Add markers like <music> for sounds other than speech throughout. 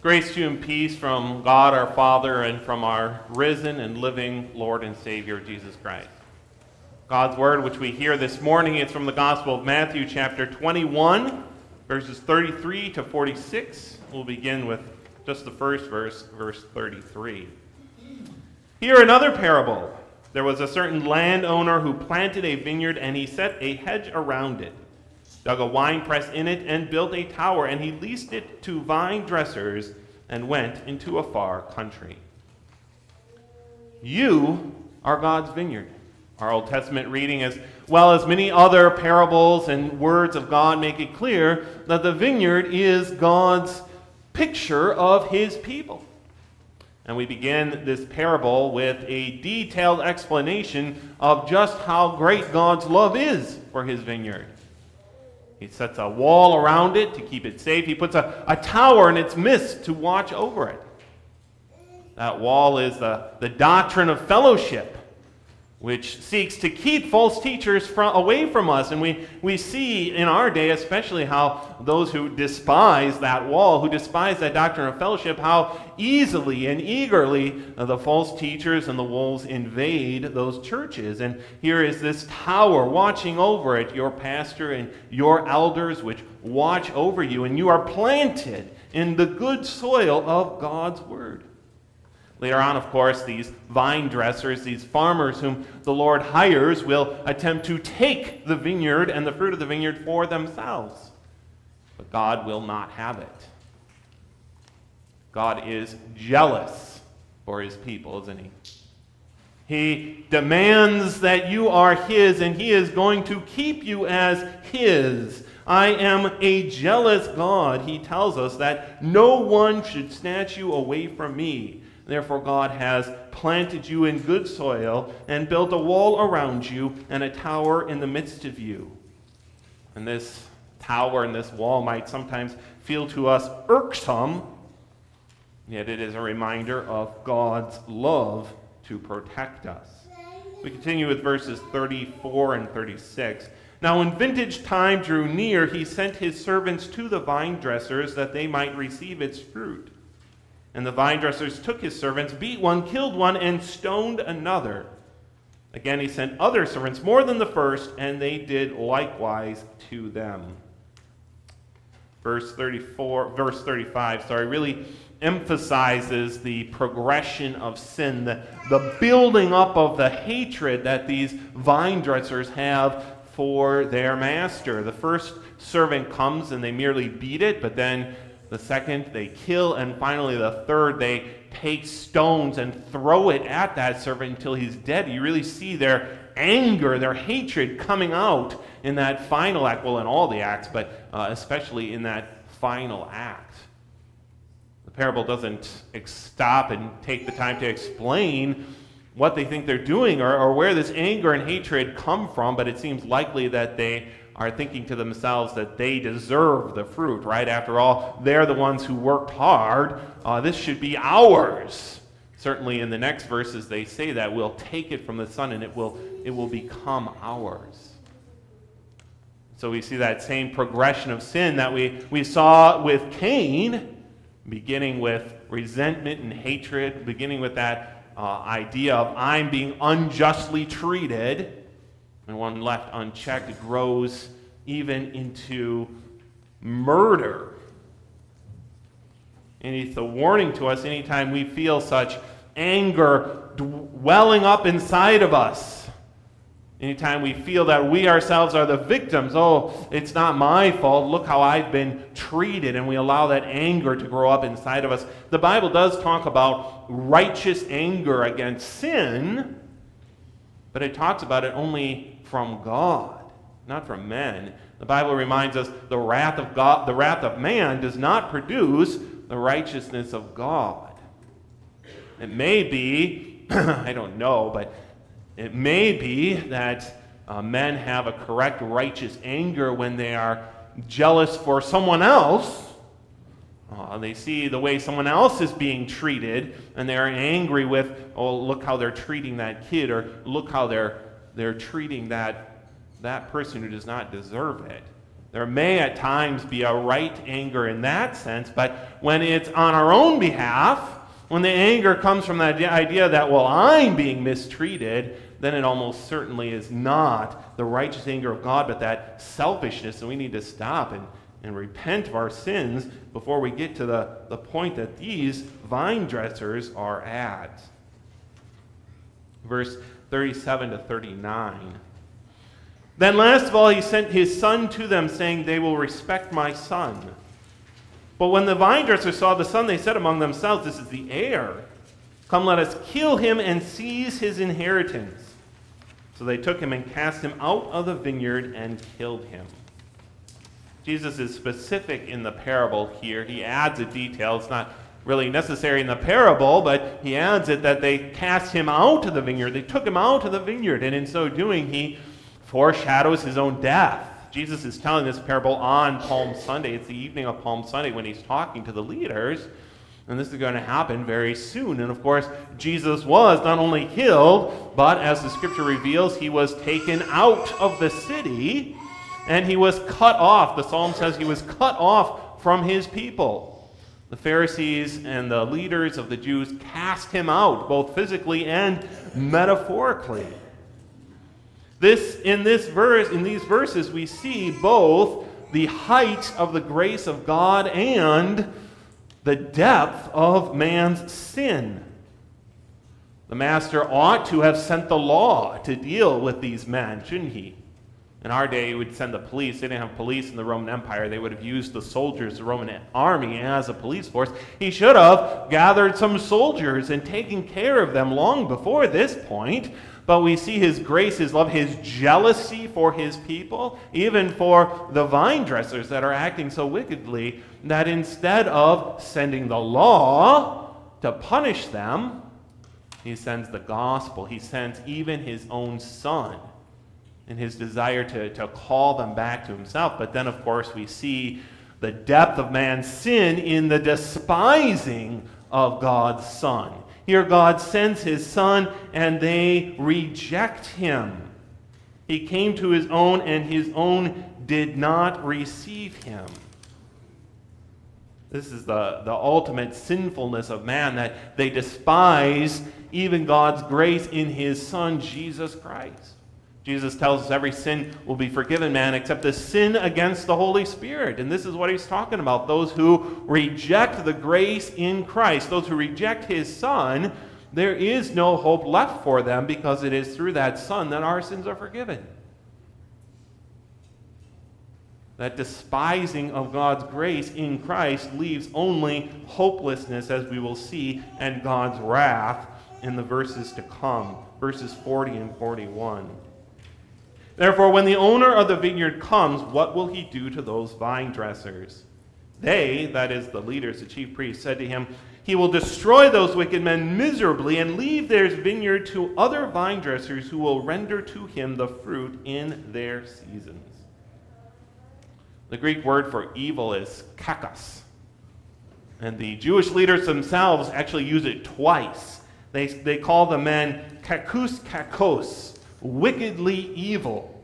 Grace to you and peace from God our Father and from our risen and living Lord and Savior Jesus Christ. God's word, which we hear this morning, is from the Gospel of Matthew, chapter 21, verses 33 to 46. We'll begin with just the first verse, verse 33. Hear another parable. There was a certain landowner who planted a vineyard, and he set a hedge around it dug a wine press in it, and built a tower, and he leased it to vine dressers and went into a far country. You are God's vineyard. Our Old Testament reading, as well as many other parables and words of God, make it clear that the vineyard is God's picture of his people. And we begin this parable with a detailed explanation of just how great God's love is for his vineyard. He sets a wall around it to keep it safe. He puts a, a tower in its midst to watch over it. That wall is the, the doctrine of fellowship which seeks to keep false teachers from, away from us. And we, we see in our day, especially, how those who despise that wall, who despise that doctrine of fellowship, how easily and eagerly the false teachers and the wolves invade those churches. And here is this tower watching over it, your pastor and your elders, which watch over you, and you are planted in the good soil of God's Word. Later on, of course, these vine dressers, these farmers whom the Lord hires, will attempt to take the vineyard and the fruit of the vineyard for themselves. But God will not have it. God is jealous for his people, isn't he? He demands that you are his, and he is going to keep you as his. I am a jealous God. He tells us that no one should snatch you away from me. Therefore, God has planted you in good soil and built a wall around you and a tower in the midst of you. And this tower and this wall might sometimes feel to us irksome, yet it is a reminder of God's love to protect us. We continue with verses 34 and 36. Now, when vintage time drew near, he sent his servants to the vine dressers that they might receive its fruit. And the vine dressers took his servants, beat one, killed one, and stoned another. Again, he sent other servants, more than the first, and they did likewise to them. Verse 34, verse 35, sorry, really emphasizes the progression of sin, the, the building up of the hatred that these vine dressers have for their master. The first servant comes and they merely beat it, but then the second, they kill. And finally, the third, they take stones and throw it at that servant until he's dead. You really see their anger, their hatred coming out in that final act. Well, in all the acts, but uh, especially in that final act. The parable doesn't stop and take the time to explain what they think they're doing or, or where this anger and hatred come from, but it seems likely that they are thinking to themselves that they deserve the fruit, right? After all, they're the ones who worked hard. Uh, this should be ours. Certainly, in the next verses, they say that we'll take it from the Son and it will, it will become ours. So we see that same progression of sin that we, we saw with Cain, beginning with resentment and hatred, beginning with that uh, idea of I'm being unjustly treated and one left unchecked grows even into murder. And it's a warning to us anytime we feel such anger welling up inside of us. Anytime we feel that we ourselves are the victims, oh, it's not my fault. Look how I've been treated. And we allow that anger to grow up inside of us. The Bible does talk about righteous anger against sin, but it talks about it only from God, not from men. The Bible reminds us the wrath of God, the wrath of man does not produce the righteousness of God. It may be, <clears throat> I don't know, but it may be that uh, men have a correct righteous anger when they are jealous for someone else. Uh, they see the way someone else is being treated, and they're angry with, oh, look how they're treating that kid, or look how they're they're treating that, that person who does not deserve it. There may at times be a right anger in that sense, but when it's on our own behalf, when the anger comes from that idea that, well, I'm being mistreated, then it almost certainly is not the righteous anger of God, but that selfishness, and we need to stop and, and repent of our sins before we get to the, the point that these vine dressers are at. Verse 37 to 39. Then, last of all, he sent his son to them, saying, They will respect my son. But when the vine dressers saw the son, they said among themselves, This is the heir. Come, let us kill him and seize his inheritance. So they took him and cast him out of the vineyard and killed him. Jesus is specific in the parable here. He adds a detail. It's not really necessary in the parable, but he adds it that they cast him out of the vineyard. They took him out of the vineyard, and in so doing, he foreshadows his own death. Jesus is telling this parable on Palm Sunday. It's the evening of Palm Sunday when he's talking to the leaders. And this is going to happen very soon. And of course, Jesus was not only killed, but as the scripture reveals, he was taken out of the city and he was cut off. The psalm says he was cut off from his people. The Pharisees and the leaders of the Jews cast him out, both physically and metaphorically. This, in this verse, in these verses, we see both the height of the grace of God and the depth of man's sin. The master ought to have sent the law to deal with these men, shouldn't he? In our day, he would send the police. They didn't have police in the Roman Empire. They would have used the soldiers, the Roman army, as a police force. He should have gathered some soldiers and taken care of them long before this point but we see his grace, his love, his jealousy for his people, even for the vine dressers that are acting so wickedly, that instead of sending the law to punish them, he sends the gospel. He sends even his own son in his desire to, to call them back to himself. But then, of course, we see the depth of man's sin in the despising of God's son here, God sends his son, and they reject him. He came to his own, and his own did not receive him. This is the, the ultimate sinfulness of man that they despise even God's grace in his Son, Jesus Christ. Jesus tells us every sin will be forgiven man except the sin against the Holy Spirit. And this is what he's talking about those who reject the grace in Christ, those who reject his Son. There is no hope left for them because it is through that Son that our sins are forgiven. That despising of God's grace in Christ leaves only hopelessness, as we will see, and God's wrath in the verses to come, verses 40 and 41. Therefore, when the owner of the vineyard comes, what will he do to those vine dressers? They, that is the leaders, the chief priests, said to him, He will destroy those wicked men miserably and leave their vineyard to other vine dressers who will render to him the fruit in their seasons. The Greek word for evil is kakos. And the Jewish leaders themselves actually use it twice. They, they call the men kakus kakos, wickedly evil.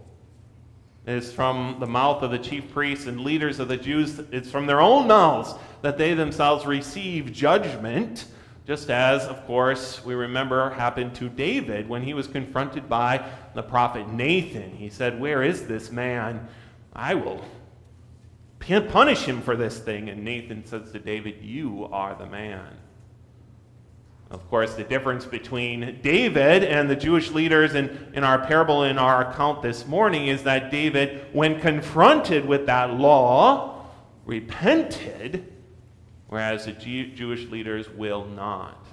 It's from the mouth of the chief priests and leaders of the Jews. It's from their own mouths that they themselves receive judgment, just as, of course, we remember happened to David when he was confronted by the prophet Nathan. He said, Where is this man? I will punish him for this thing. And Nathan says to David, You are the man. Of course, the difference between David and the Jewish leaders in, in our parable, in our account this morning, is that David, when confronted with that law, repented, whereas the Jewish leaders will not.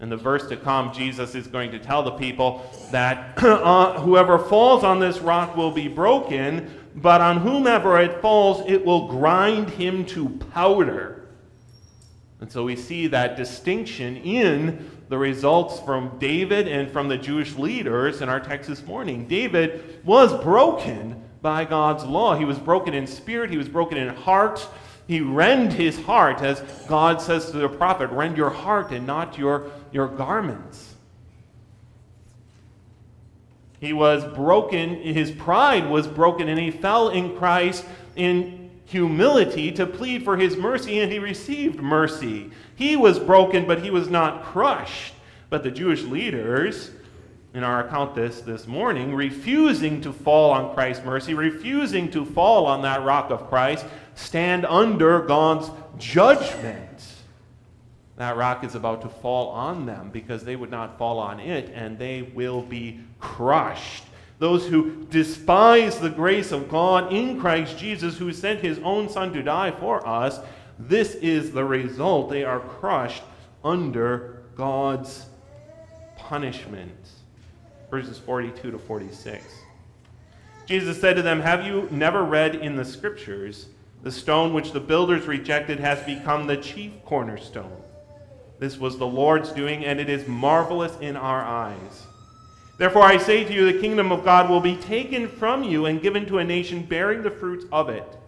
In the verse to come, Jesus is going to tell the people that <clears throat> uh, whoever falls on this rock will be broken, but on whomever it falls, it will grind him to powder. And so we see that distinction in the results from David and from the Jewish leaders in our text this morning. David was broken by God's law. He was broken in spirit, he was broken in heart. He rend his heart, as God says to the prophet, rend your heart and not your, your garments. He was broken, his pride was broken, and he fell in Christ in humility to plead for his mercy, and he received mercy. He was broken, but he was not crushed. But the Jewish leaders, in our account this this morning, refusing to fall on Christ's mercy, refusing to fall on that rock of Christ, stand under God's judgment. That rock is about to fall on them because they would not fall on it, and they will be crushed. Those who despise the grace of God in Christ Jesus, who sent his own Son to die for us, this is the result. They are crushed under God's punishment. Verses 42 to 46. Jesus said to them, Have you never read in the Scriptures, the stone which the builders rejected has become the chief cornerstone? This was the Lord's doing, and it is marvelous in our eyes. Therefore, I say to you, the kingdom of God will be taken from you and given to a nation bearing the fruits of it.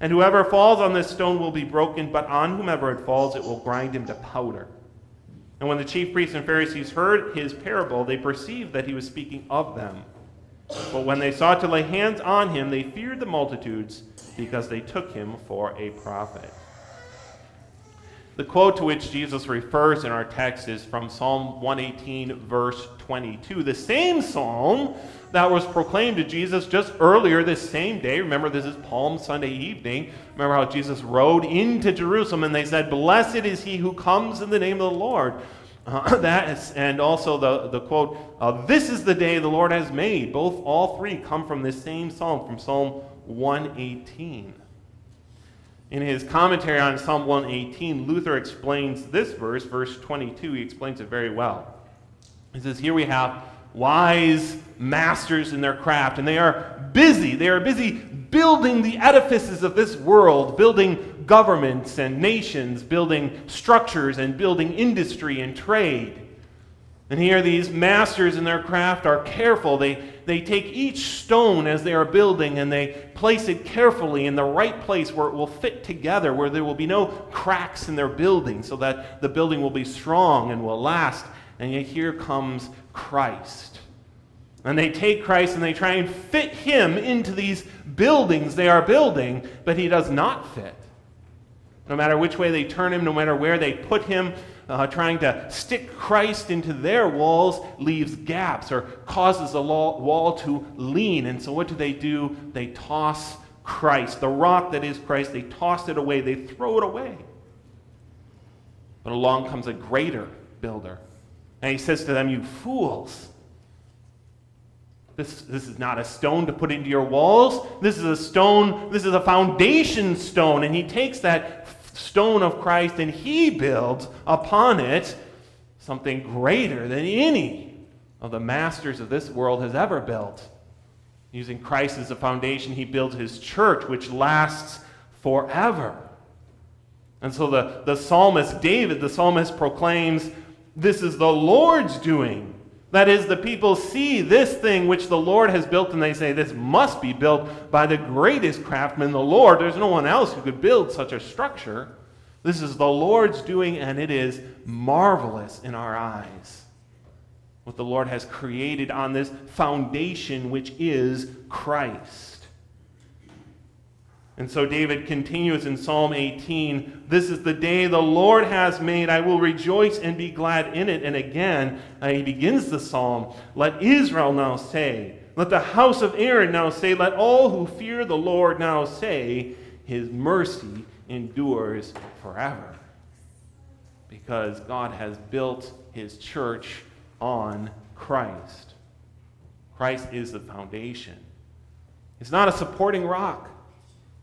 And whoever falls on this stone will be broken, but on whomever it falls, it will grind him to powder. And when the chief priests and Pharisees heard his parable, they perceived that he was speaking of them. But when they sought to lay hands on him, they feared the multitudes because they took him for a prophet. The quote to which Jesus refers in our text is from Psalm 118, verse 22. The same psalm that was proclaimed to Jesus just earlier this same day. Remember, this is Palm Sunday evening. Remember how Jesus rode into Jerusalem and they said, Blessed is he who comes in the name of the Lord. Uh, <laughs> that is, and also the, the quote, uh, This is the day the Lord has made. Both, all three come from this same psalm, from Psalm 118. In his commentary on Psalm 118, Luther explains this verse, verse 22. He explains it very well. He says, Here we have wise masters in their craft, and they are busy. They are busy building the edifices of this world, building governments and nations, building structures and building industry and trade. And here, these masters in their craft are careful. They, they take each stone as they are building and they place it carefully in the right place where it will fit together, where there will be no cracks in their building, so that the building will be strong and will last. And yet, here comes Christ. And they take Christ and they try and fit him into these buildings they are building, but he does not fit. No matter which way they turn him, no matter where they put him, uh, trying to stick Christ into their walls leaves gaps or causes the wall to lean. And so, what do they do? They toss Christ, the rock that is Christ, they toss it away, they throw it away. But along comes a greater builder. And he says to them, You fools. This, this is not a stone to put into your walls. This is a stone, this is a foundation stone. And he takes that stone of Christ and he builds upon it something greater than any of the masters of this world has ever built. Using Christ as a foundation, he builds his church, which lasts forever. And so the, the psalmist David, the psalmist proclaims, This is the Lord's doing. That is, the people see this thing which the Lord has built, and they say, This must be built by the greatest craftsman, the Lord. There's no one else who could build such a structure. This is the Lord's doing, and it is marvelous in our eyes. What the Lord has created on this foundation, which is Christ. And so David continues in Psalm 18 This is the day the Lord has made. I will rejoice and be glad in it. And again, uh, he begins the psalm Let Israel now say, Let the house of Aaron now say, Let all who fear the Lord now say, His mercy endures forever. Because God has built his church on Christ. Christ is the foundation. It's not a supporting rock.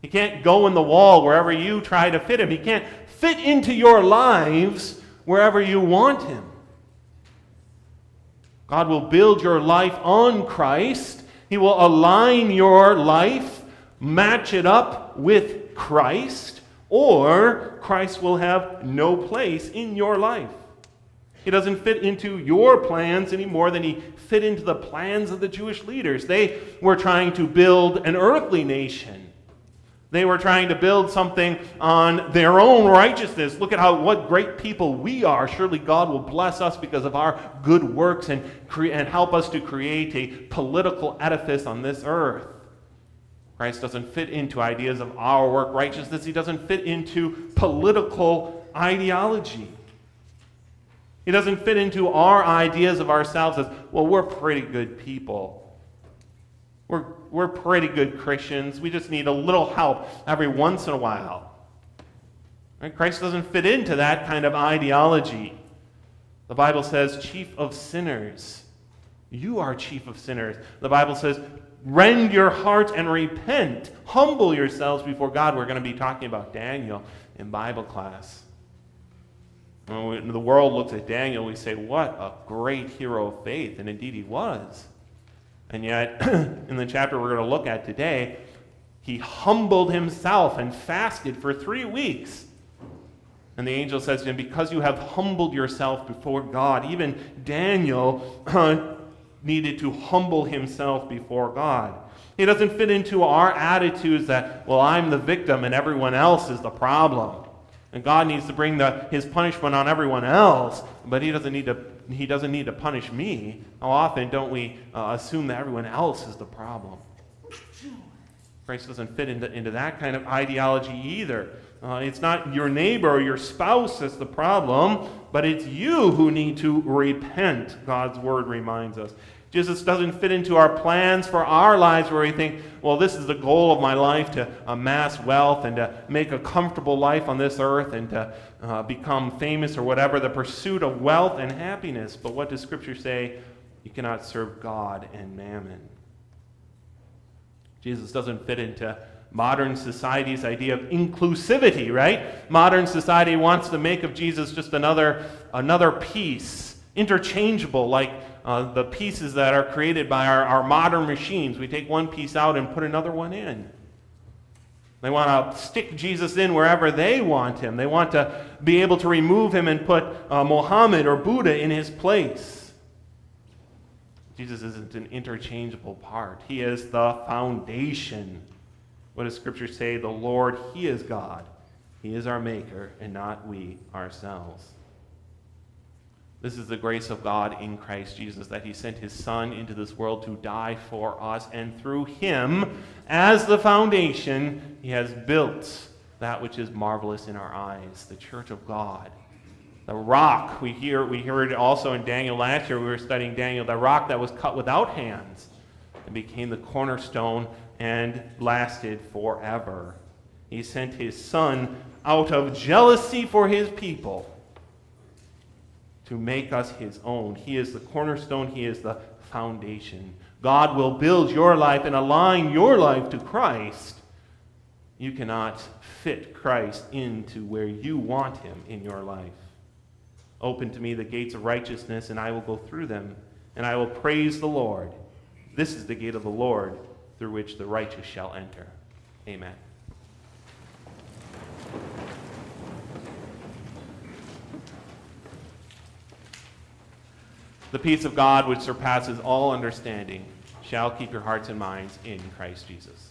He can't go in the wall wherever you try to fit him. He can't fit into your lives wherever you want him. God will build your life on Christ. He will align your life, match it up with Christ, or Christ will have no place in your life. He doesn't fit into your plans any more than he fit into the plans of the Jewish leaders. They were trying to build an earthly nation They were trying to build something on their own righteousness. Look at how what great people we are. Surely God will bless us because of our good works and, cre- and help us to create a political edifice on this earth. Christ doesn't fit into ideas of our work righteousness. He doesn't fit into political ideology. He doesn't fit into our ideas of ourselves as, well, we're pretty good people. We're, we're pretty good Christians. We just need a little help every once in a while. Right? Christ doesn't fit into that kind of ideology. The Bible says, chief of sinners. You are chief of sinners. The Bible says, rend your heart and repent. Humble yourselves before God. We're going to be talking about Daniel in Bible class. When the world looks at Daniel, we say, what a great hero of faith. And indeed, he was. And yet, <clears throat> in the chapter we're going to look at today, he humbled himself and fasted for three weeks. And the angel says to him, Because you have humbled yourself before God, even Daniel <clears throat> needed to humble himself before God. He doesn't fit into our attitudes that, well, I'm the victim and everyone else is the problem. And God needs to bring the, his punishment on everyone else, but he doesn't need to he doesn't need to punish me. How often don't we uh, assume that everyone else is the problem? Christ doesn't fit into, into that kind of ideology either. Uh, it's not your neighbor or your spouse that's the problem, but it's you who need to repent, God's word reminds us. Jesus doesn't fit into our plans for our lives where we think, well, this is the goal of my life to amass wealth and to make a comfortable life on this earth and to uh, become famous or whatever, the pursuit of wealth and happiness. But what does Scripture say? You cannot serve God and mammon. Jesus doesn't fit into modern society's idea of inclusivity, right? Modern society wants to make of Jesus just another, another piece, interchangeable, like uh, the pieces that are created by our, our modern machines. We take one piece out and put another one in. They want to stick Jesus in wherever they want him. They want to be able to remove him and put uh, Mohammed or Buddha in his place. Jesus isn't an interchangeable part, he is the foundation. What does Scripture say? The Lord, He is God. He is our Maker, and not we ourselves. This is the grace of God in Christ Jesus, that He sent His Son into this world to die for us, and through Him, as the foundation, He has built that which is marvelous in our eyes, the church of God. The rock, we hear we heard also in Daniel last year, we were studying Daniel, the rock that was cut without hands and became the cornerstone and lasted forever. He sent his son out of jealousy for his people to make us his own. He is the cornerstone, he is the foundation. God will build your life and align your life to Christ. You cannot fit Christ into where you want him in your life. Open to me the gates of righteousness, and I will go through them, and I will praise the Lord. This is the gate of the Lord through which the righteous shall enter. Amen. The peace of God, which surpasses all understanding, shall keep your hearts and minds in Christ Jesus.